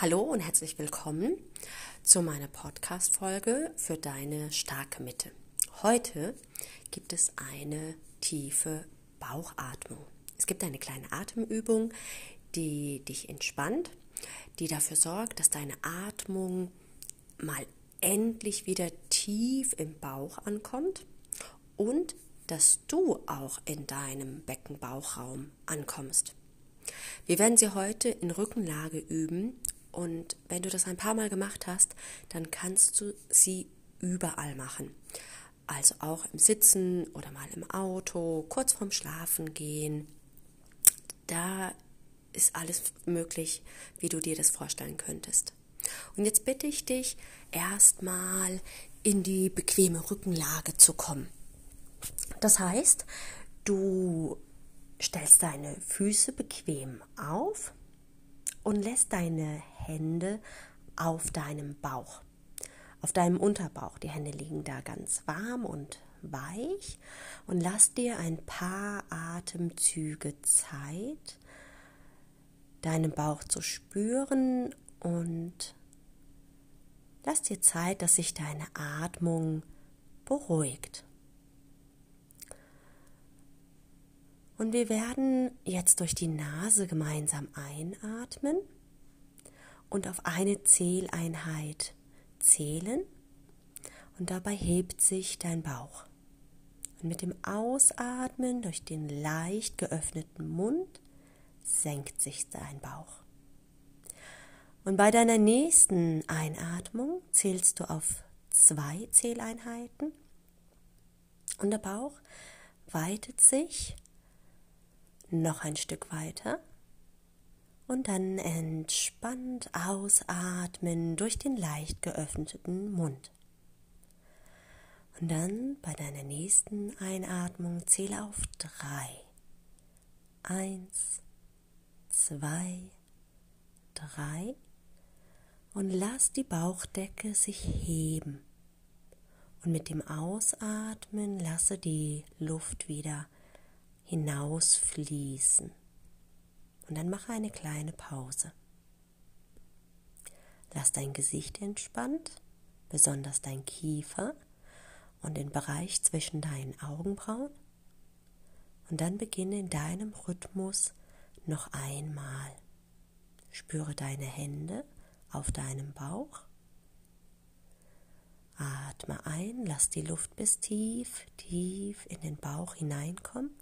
Hallo und herzlich willkommen zu meiner Podcast-Folge für deine starke Mitte. Heute gibt es eine tiefe Bauchatmung. Es gibt eine kleine Atemübung, die dich entspannt, die dafür sorgt, dass deine Atmung mal endlich wieder tief im Bauch ankommt und dass du auch in deinem Beckenbauchraum ankommst. Wir werden sie heute in Rückenlage üben und wenn du das ein paar Mal gemacht hast, dann kannst du sie überall machen. Also auch im Sitzen oder mal im Auto, kurz vorm Schlafen gehen. Da ist alles möglich, wie du dir das vorstellen könntest. Und jetzt bitte ich dich, erstmal in die bequeme Rückenlage zu kommen. Das heißt, du stellst deine Füße bequem auf und lässt deine Hände auf deinem Bauch, auf deinem Unterbauch. Die Hände liegen da ganz warm und weich und lass dir ein paar Atemzüge Zeit, deinen Bauch zu spüren und lass dir Zeit, dass sich deine Atmung beruhigt. Und wir werden jetzt durch die Nase gemeinsam einatmen und auf eine Zähleinheit zählen und dabei hebt sich dein Bauch. Und mit dem Ausatmen durch den leicht geöffneten Mund senkt sich dein Bauch. Und bei deiner nächsten Einatmung zählst du auf zwei Zähleinheiten und der Bauch weitet sich noch ein Stück weiter und dann entspannt ausatmen durch den leicht geöffneten Mund. Und dann bei deiner nächsten Einatmung zähle auf drei. Eins, zwei, drei und lass die Bauchdecke sich heben. Und mit dem Ausatmen lasse die Luft wieder hinausfließen. Und dann mache eine kleine Pause. Lass dein Gesicht entspannt, besonders dein Kiefer und den Bereich zwischen deinen Augenbrauen. Und dann beginne in deinem Rhythmus noch einmal. Spüre deine Hände auf deinem Bauch. Atme ein, lass die Luft bis tief, tief in den Bauch hineinkommen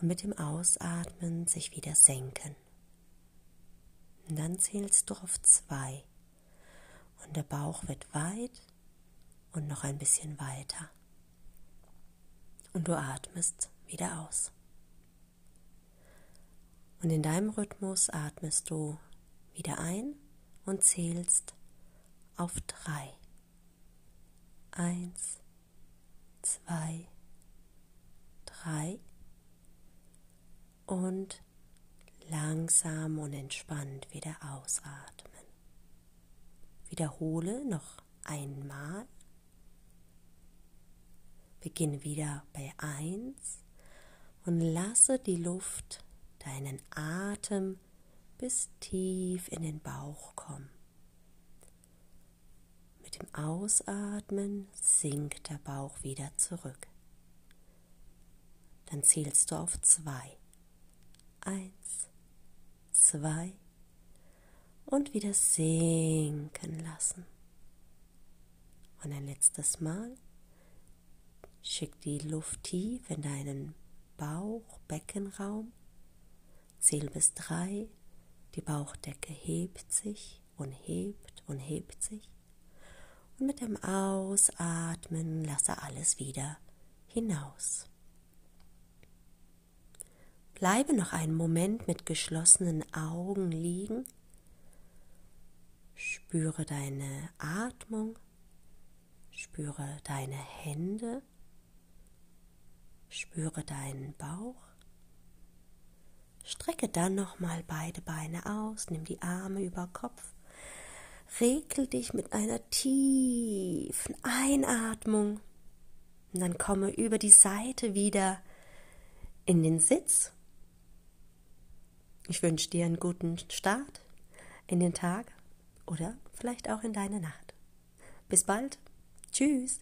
und mit dem Ausatmen sich wieder senken. Und dann zählst du auf zwei und der Bauch wird weit und noch ein bisschen weiter. Und du atmest wieder aus. Und in deinem Rhythmus atmest du wieder ein und zählst auf drei. Eins, zwei, drei und langsam und entspannt wieder ausatmen. Wiederhole noch einmal. Beginne wieder bei 1 und lasse die Luft deinen Atem bis tief in den Bauch kommen. Mit dem Ausatmen sinkt der Bauch wieder zurück. Dann zählst du auf 2. Eins, zwei und wieder sinken lassen. Und ein letztes Mal schick die Luft tief in deinen Bauch-Beckenraum. Zähl bis drei. Die Bauchdecke hebt sich und hebt und hebt sich. Und mit dem Ausatmen lasse alles wieder hinaus. Bleibe noch einen Moment mit geschlossenen Augen liegen. Spüre deine Atmung, spüre deine Hände, spüre deinen Bauch. Strecke dann nochmal beide Beine aus, nimm die Arme über Kopf, regel dich mit einer tiefen Einatmung. Und dann komme über die Seite wieder in den Sitz ich wünsche dir einen guten Start in den Tag oder vielleicht auch in deine Nacht. Bis bald. Tschüss.